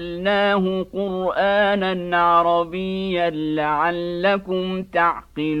جعلناه قرانا عربيا لعلكم تعقلون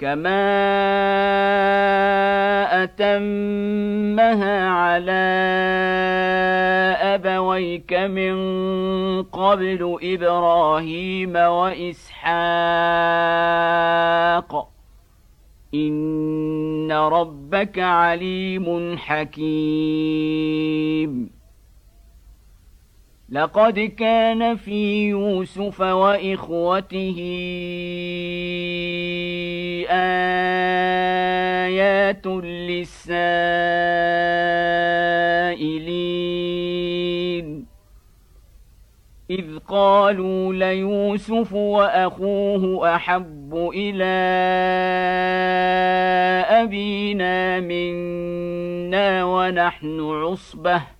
كما اتمها على ابويك من قبل إبراهيم واسحاق ان ربك عليم حكيم لقد كان في يوسف وإخوته آيات للسائلين. إذ قالوا ليوسف وأخوه أحب إلى أبينا منا ونحن عصبة.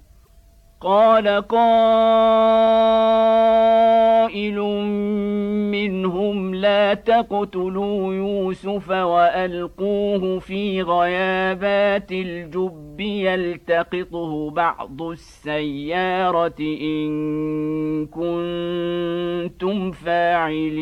قال قائل منهم لا تقتلوا يوسف وألقوه في غيابات الجب يلتقطه بعض السيارة إن كنتم فاعلين.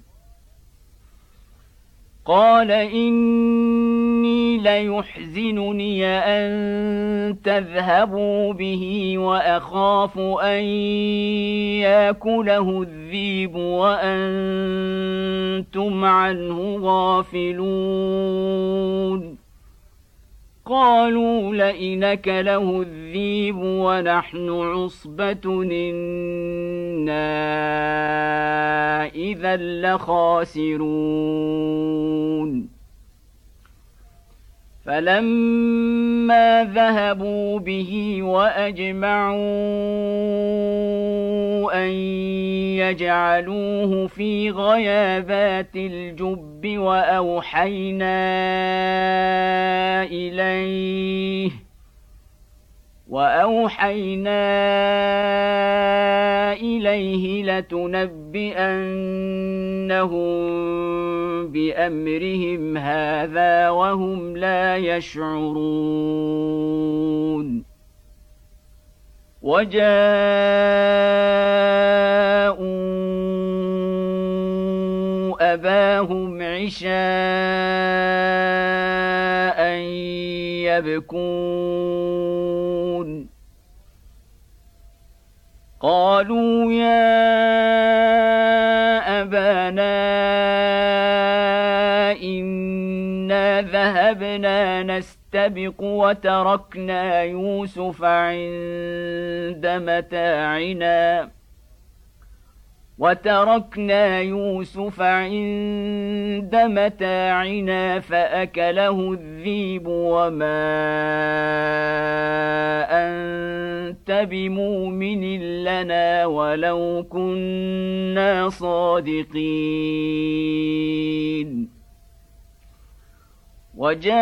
قال إني ليحزنني أن تذهبوا به وأخاف أن يأكله الذيب وأنتم عنه غافلون. قالوا لئن له الذيب ونحن عصبة إنا إذا لخاسرون. فلما ذهبوا به واجمعوا ان يجعلوه في غيابات الجب واوحينا اليه واوحينا اليه لتنبئنهم بامرهم هذا وهم لا يشعرون وجاءوا اباهم عشاء يبكون. قالوا يا أبانا إنا ذهبنا نستبق وتركنا يوسف عند متاعنا. وتركنا يوسف عند متاعنا فأكله الذيب وما أنت بمؤمن لنا ولو كنا صادقين. وجاءوا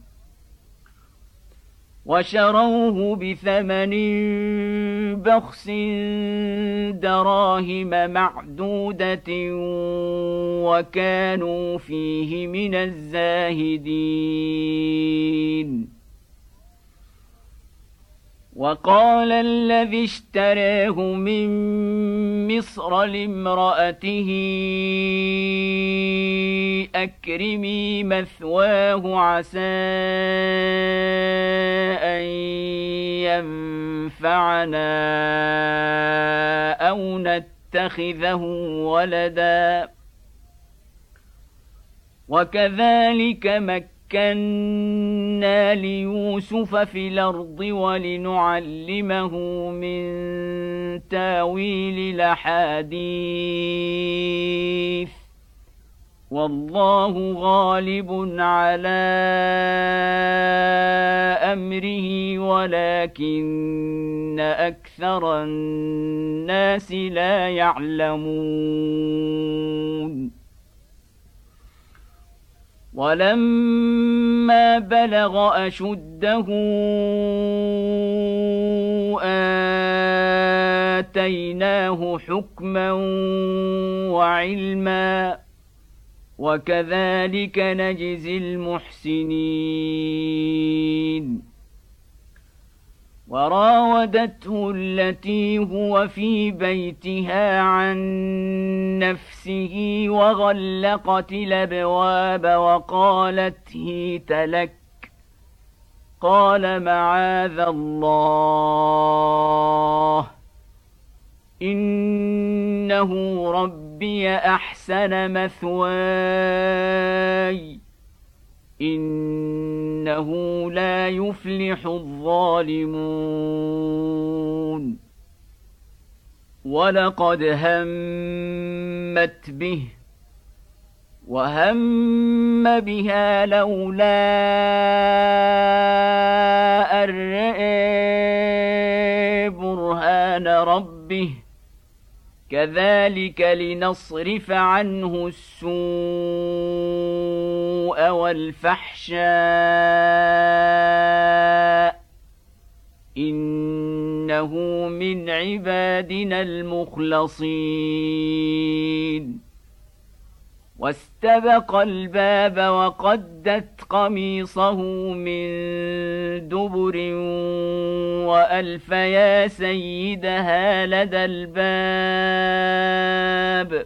وشروه بثمن بخس دراهم معدودة وكانوا فيه من الزاهدين. وقال الذي اشتراه من مصر لامرأته أكرمي مثواه عسى أن ينفعنا أو نتخذه ولدا. وكذلك مكة مكنا ليوسف في الأرض ولنعلمه من تاويل الأحاديث. والله غالب على أمره ولكن أكثر الناس لا يعلمون. ولما بلغ أشده آتيناه حكما وعلما. وكذلك نجزي المحسنين. وراودته التي هو في بيتها عن نفسه وغلقت الأبواب وقالت هيت لك. قال معاذ الله. إنه ربي أحسن مثواي. إنه لا يفلح الظالمون. ولقد همت به وهم بها لولا أن برهان ربه. كذلك لنصرف عنه السوء والفحشاء إنه من عبادنا المخلصين. واستبق الباب وقدت قميصه من دبر وألف يا سيدها لدى الباب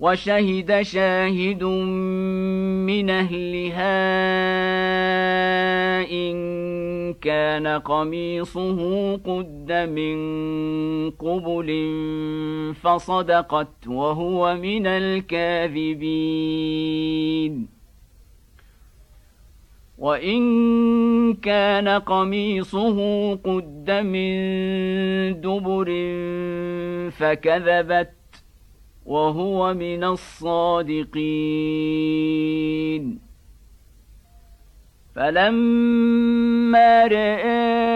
وشهد شاهد من اهلها ان كان قميصه قد من قبل فصدقت وهو من الكاذبين وان كان قميصه قد من دبر فكذبت وهو من الصادقين. فلما رأى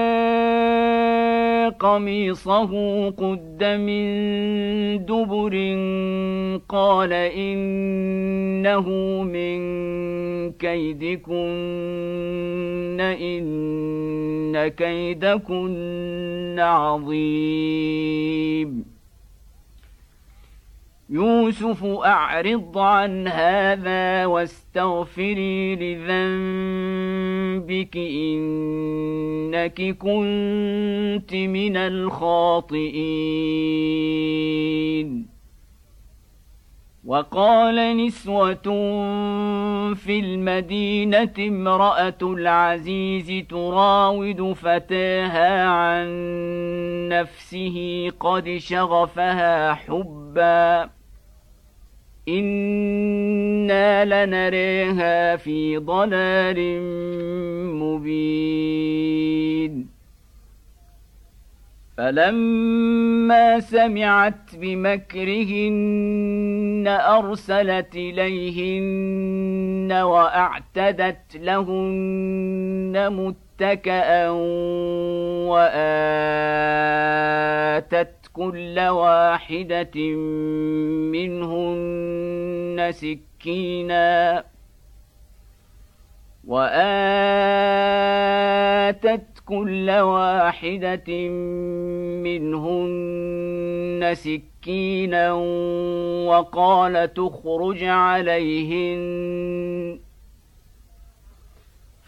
قميصه قد من دبر قال إنه من كيدكن إن كيدكن عظيم. يوسف أعرض عن هذا واستغفري لذنبك إنك كنت من الخاطئين. وقال نسوة في المدينة امرأة العزيز تراود فتاها عن نفسه قد شغفها حبا. أنا لنريها في ضلال مبين. فلما سمعت بمكرهن ارسلت اليهن واعتدت لهن متكئا واتت كل واحدة منهن سكينا وآتت كل واحدة منهن سكينا وقال تخرج عليهن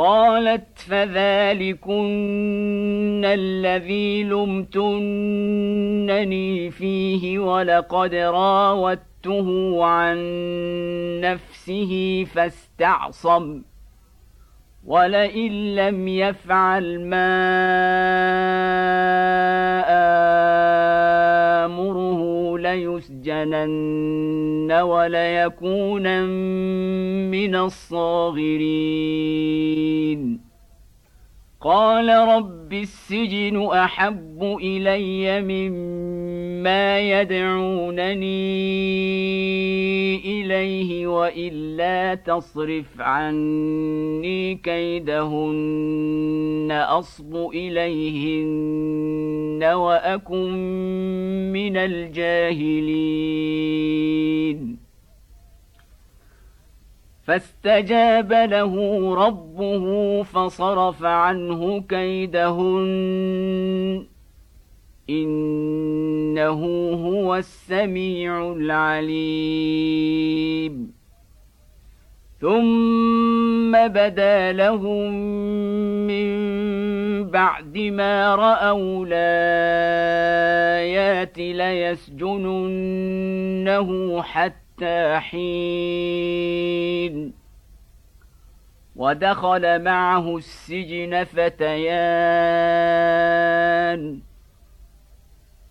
قالت فذلكن الذي لمتنني فيه ولقد راودته عن نفسه فاستعصم ولئن لم يفعل ما امره ليسجنن وليكونا من الصاغرين. قال رب السجن أحب إلي مما يدعونني إليه وإلا تصرف عني كيدهن أصب إليهن وأكن من الجاهلين. فاستجاب له ربه فصرف عنه كيدهن. إنه هو السميع العليم. ثم بدا لهم من بعد ما رأوا الآيات ليسجننه حتى حين ودخل معه السجن فتيان.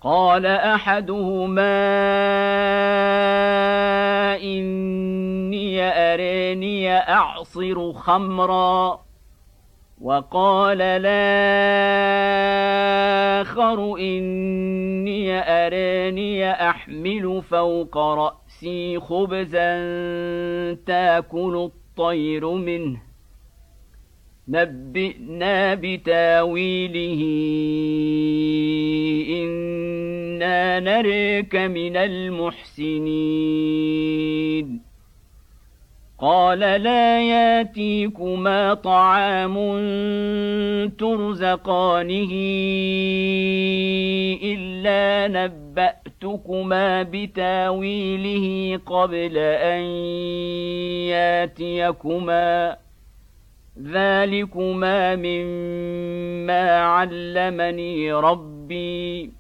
قال أحدهما إني اراني أعصر خمرا. وقال الآخر إني اراني أحمل فوق رأسي. خبزا تاكل الطير منه. نبئنا بتاويله. إنا نريك من المحسنين. قال لا ياتيكما طعام ترزقانه إلا نباتكما بتاويله قبل أن ياتيكما. ذلكما مما علمني ربي.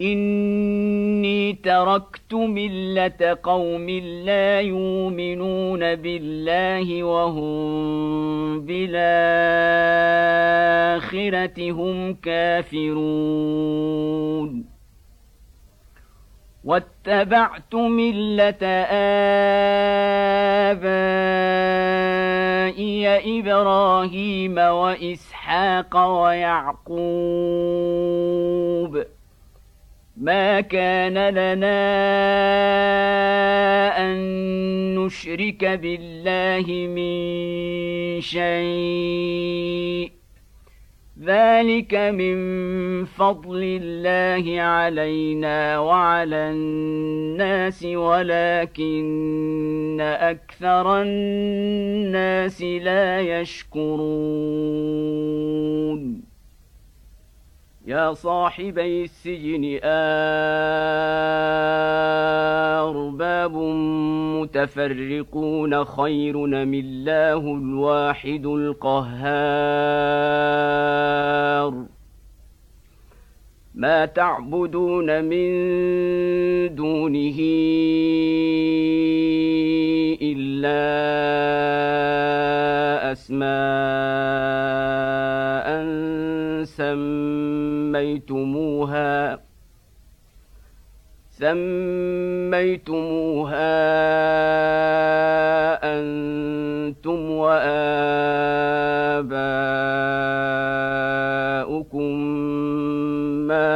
إني تركت ملة قوم لا يؤمنون بالله وهم بالآخرة هم كافرون. واتبعت مله ابائي إبراهيم واسحاق ويعقوب ما كان لنا ان نشرك بالله من شيء ذلك من فضل الله علينا وعلى الناس ولكن أكثر الناس لا يشكرون يا صاحبي السجن أرباب متفرقون خير من الله الواحد القهار؟ ما تعبدون من دونه إلا أسماء سميتموها سميتموها أنتم وآباؤكم ما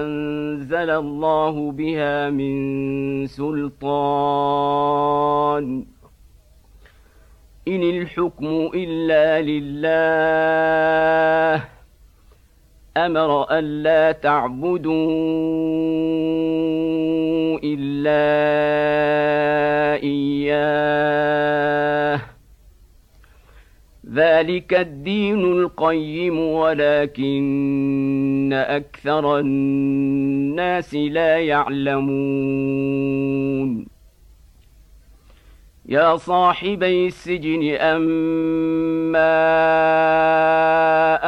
أنزل الله بها من سلطان. إن الحكم إلا لله. أمر ألا تعبدوا إلا إياه. ذلك الدين القيم ولكن أكثر الناس لا يعلمون. يا صاحبي السجن أما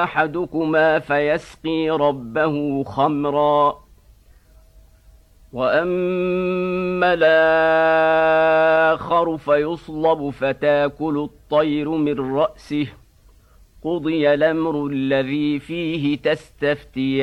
أحدكما فيسقي ربه خمرا. وأما الآخر فيصلب فتاكل الطير من رأسه. قضي الأمر الذي فيه تستفتيان.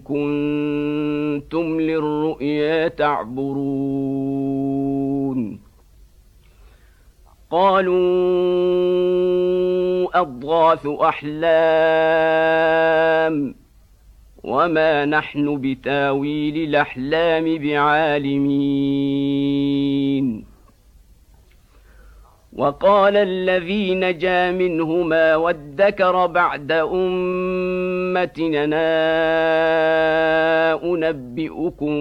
كنتم للرؤيا تعبرون. قالوا أضغاث أحلام وما نحن بتاويل الأحلام بعالمين. وقال الذي نجا منهما وادكر بعد أمتنا أنبئكم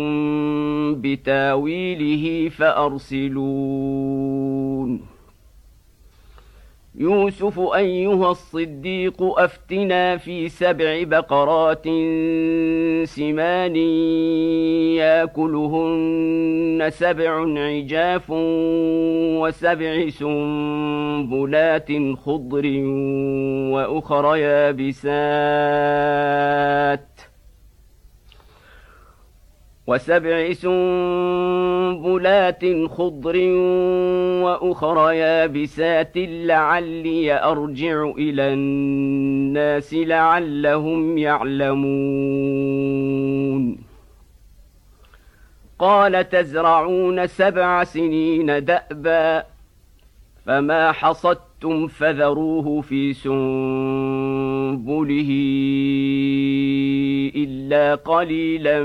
بتاويله فأرسلون. يوسف أيها الصديق أفتنا في سبع بقرات سمان يأكلهن سبع عجاف وسبع سنبلات خضر وأخر يابسات وسبع سنبلات خضر وأخر يابسات لعلي أرجع إلى الناس لعلهم يعلمون. قال تزرعون سبع سنين دأبا فما حصدتم فذروه في سنبله الا قليلا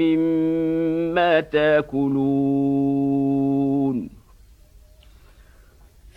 مما تاكلون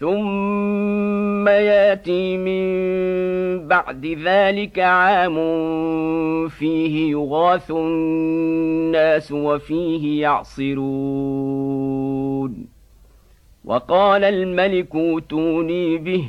ثم ياتي من بعد ذلك عام فيه يغاث الناس وفيه يعصرون وقال الملك اوتوني به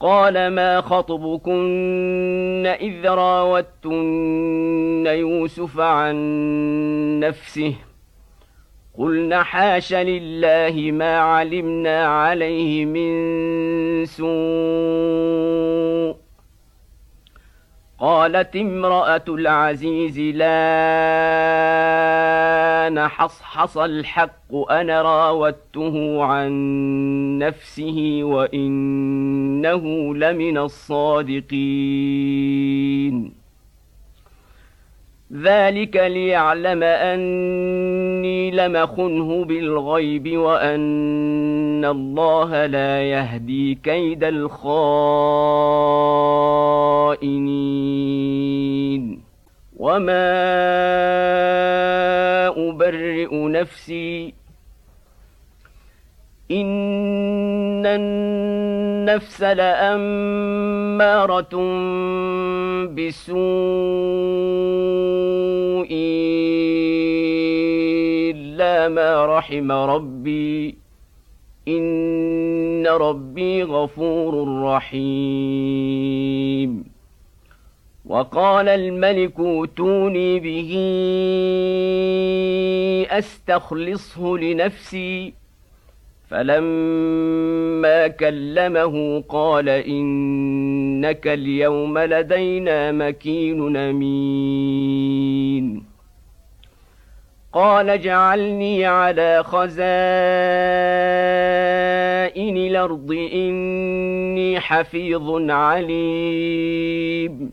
قال ما خطبكن إذ راوتن يوسف عن نفسه قلن حاش لله ما علمنا عليه من سوء قالت امرأة العزيز لا نحصحص الحق أنا راودته عن نفسه وإنه لمن الصادقين. ذلك ليعلم أني لمخنه بالغيب وأن الله لا يهدي كيد الخائنين. وما ابرئ نفسي ان النفس لاماره بالسوء الا ما رحم ربي ان ربي غفور رحيم وقال الملك اوتوني به أستخلصه لنفسي. فلما كلمه قال إنك اليوم لدينا مكين أمين. قال اجعلني على خزائن الأرض إني حفيظ عليم.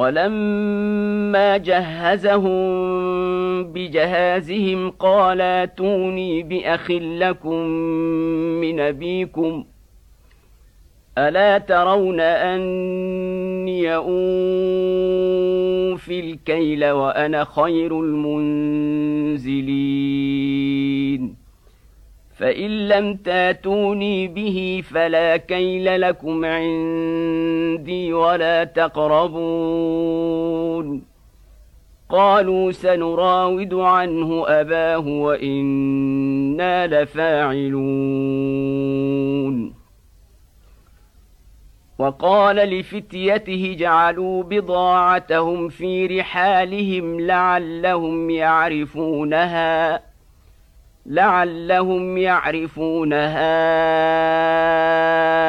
ولما جهزهم بجهازهم قال أتوني بأخ لكم من أبيكم. ألا ترون أني اوفي الكيل وأنا خير المنزلين؟ فان لم تاتوني به فلا كيل لكم عندي ولا تقربون قالوا سنراود عنه اباه وأنا لفاعلون وقال لفتيته جعلوا بضاعتهم في رحالهم لعلهم يعرفونها لعلهم يعرفونها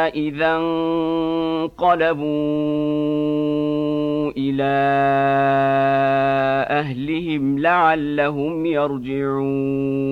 إذا انقلبوا إلى أهلهم لعلهم يرجعون.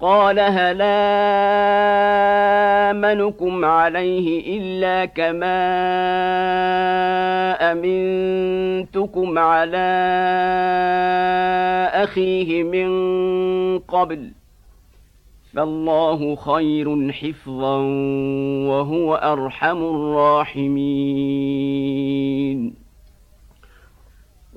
قال هل آمنكم عليه إلا كما أمنتكم على أخيه من قبل فالله خير حفظا وهو أرحم الراحمين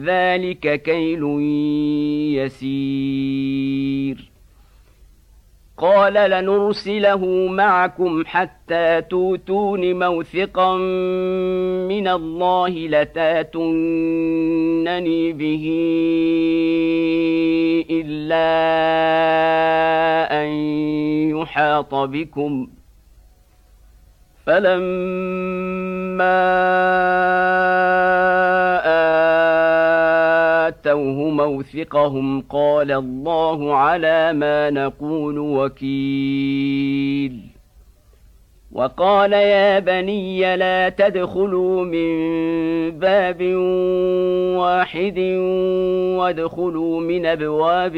ذلك كيل يسير. قال لنرسله معكم حتى توتون موثقا من الله لتاتونني به إلا أن يحاط بكم. فلما آتوه موثقهم قال الله على ما نقول وكيل وقال يا بني لا تدخلوا من باب واحد وادخلوا من ابواب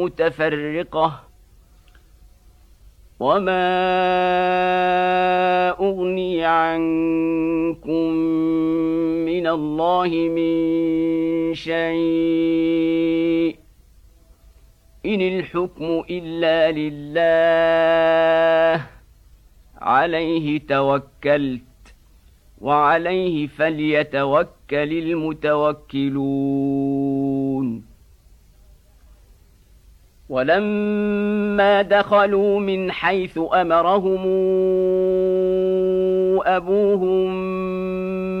متفرقه وما اغني عنكم من الله من شيء. إن الحكم إلا لله. عليه توكلت. وعليه فليتوكل المتوكلون. ولما دخلوا من حيث أمرهم أبوهم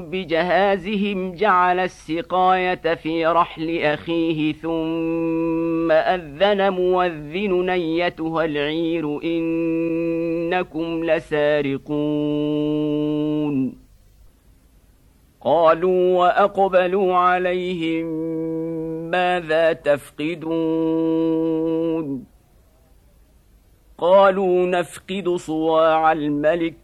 بجهازهم جعل السقاية في رحل أخيه ثم أذن موذن ايتها العير إنكم لسارقون. قالوا وأقبلوا عليهم ماذا تفقدون؟ قالوا نفقد صواع الملك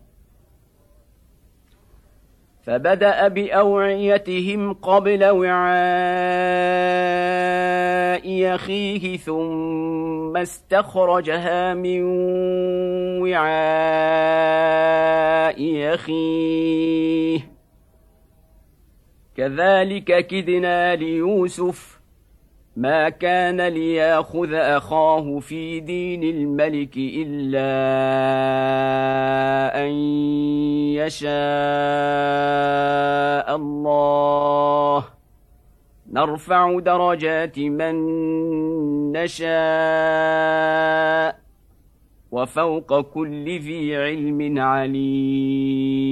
فبدأ بأوعيتهم قبل وعاء اخيه ثم استخرجها من وعاء اخيه كذلك كدنا ليوسف ما كان ليأخذ أخاه في دين الملك إلا أن يشاء الله. نرفع درجات من نشاء وفوق كل ذي علم عليم.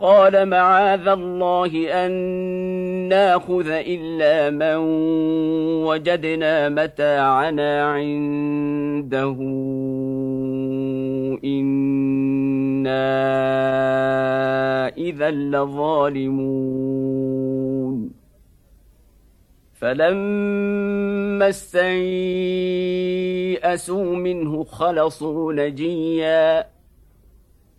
قال معاذ الله أن ناخذ إلا من وجدنا متاعنا عنده. إنا إذا لظالمون. فلما استيئسوا منه خلصوا نجيا.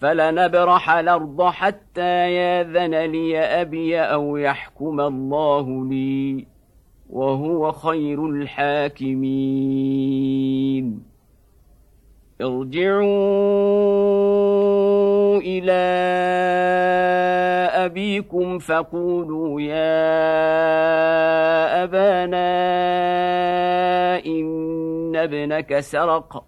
فلنبرح الأرض حتى ياذن لي أبي أو يحكم الله لي وهو خير الحاكمين. ارجعوا إلى أبيكم فقولوا يا أبانا إن ابنك سرق.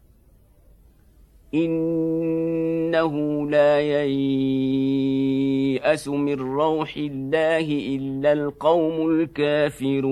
إنه لا ييأس من روح الله إلا القوم الكافرون.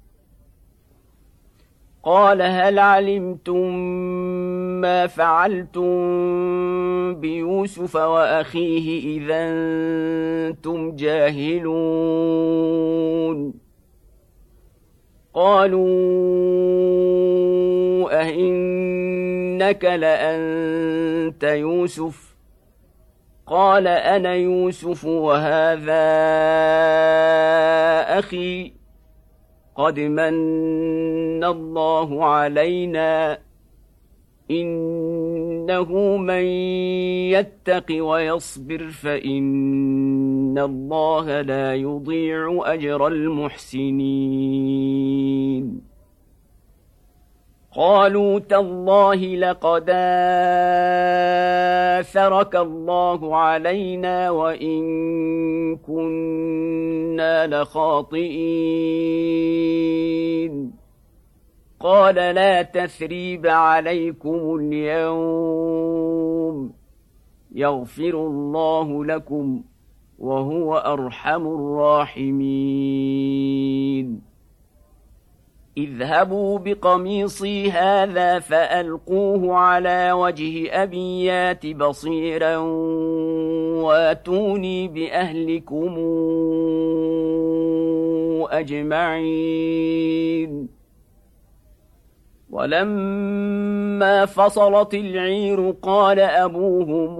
قال هل علمتم ما فعلتم بيوسف وأخيه إذا أنتم جاهلون؟ قالوا أئنك لأنت يوسف؟ قال أنا يوسف وهذا أخي. قد من الله علينا انه من يتق ويصبر فان الله لا يضيع اجر المحسنين قالوا تالله لقد آثرك الله علينا وإن كنا لخاطئين. قال لا تثريب عليكم اليوم. يغفر الله لكم وهو أرحم الراحمين. اذهبوا بقميصي هذا فألقوه على وجه ابي يات بصيرا واتوني بأهلكم أجمعين. ولما فصلت العير قال أبوهم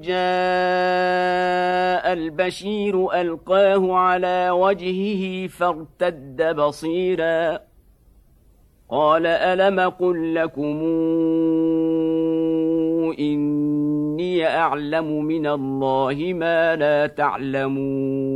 جاء البشير ألقاه على وجهه فارتد بصيرا. قال ألم قل لكم إني أعلم من الله ما لا تعلمون؟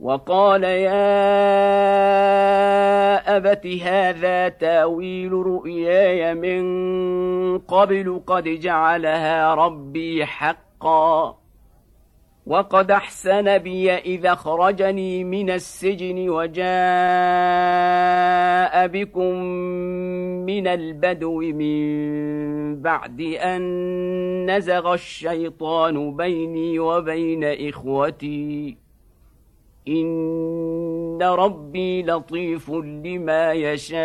وقال يا أبت هذا تأويل رؤياي من قبل قد جعلها ربي حقا وقد أحسن بي إذا خرجني من السجن وجاء بكم من البدو من بعد أن نزغ الشيطان بيني وبين إخوتي. إن ربي لطيف لما يشاء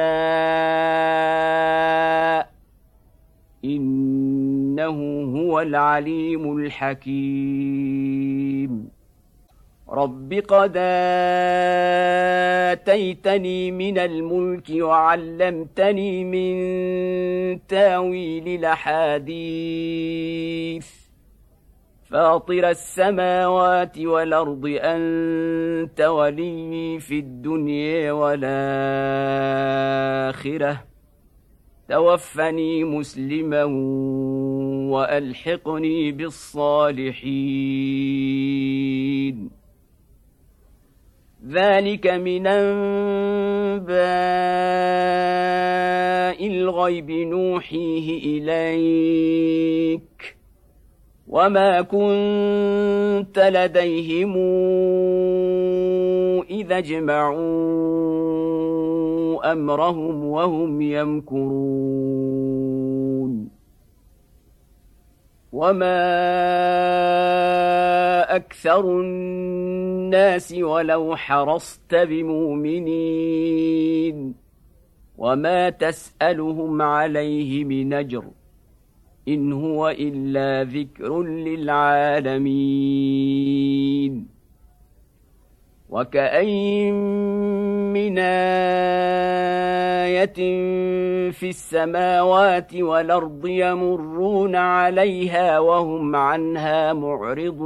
إنه هو العليم الحكيم رب قد آتيتني من الملك وعلمتني من تاويل الأحاديث فاطر السماوات والأرض أنت ولي في الدنيا والآخرة. توفني مسلما وألحقني بالصالحين. ذلك من أنباء الغيب نوحيه إليك. وما كنت لديهم اذا اجمعوا امرهم وهم يمكرون وما أكثر الناس ولو حرصت بمؤمنين وما تسالهم عليه من اجر إن هو إلا ذكر للعالمين. وكأين من آية في السماوات والأرض يمرون عليها وهم عنها معرضون.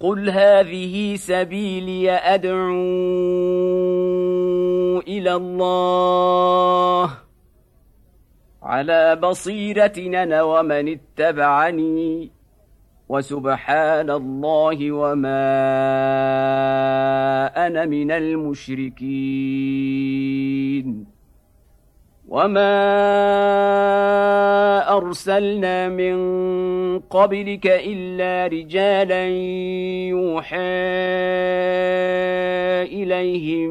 قل هذه سبيلي ادعو إلى الله على بصيره أنا ومن اتبعني وسبحان الله وما أنا من المشركين وما ارسلنا من قبلك الا رجالا يوحى اليهم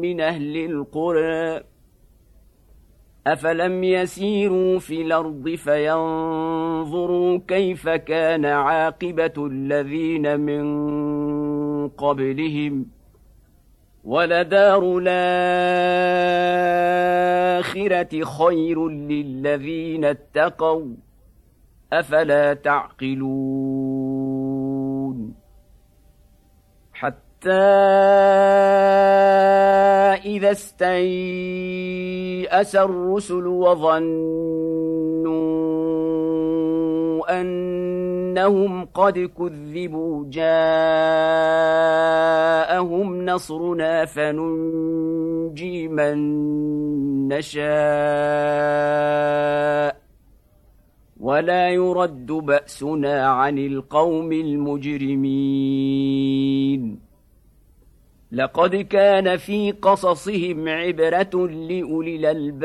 من أهل القرى افلم يسيروا في الأرض فينظروا كيف كان عاقبه الذين من قبلهم ولدار الآخرة خير للذين اتقوا. أفلا تعقلون؟ حتى إذا استيأس الرسل وظنوا أنهم قد كذبوا جاءهم نصرنا فننجي من نشاء. ولا يرد بأسنا عن القوم المجرمين. لقد كان في قصصهم عبرة لأولي الألباب.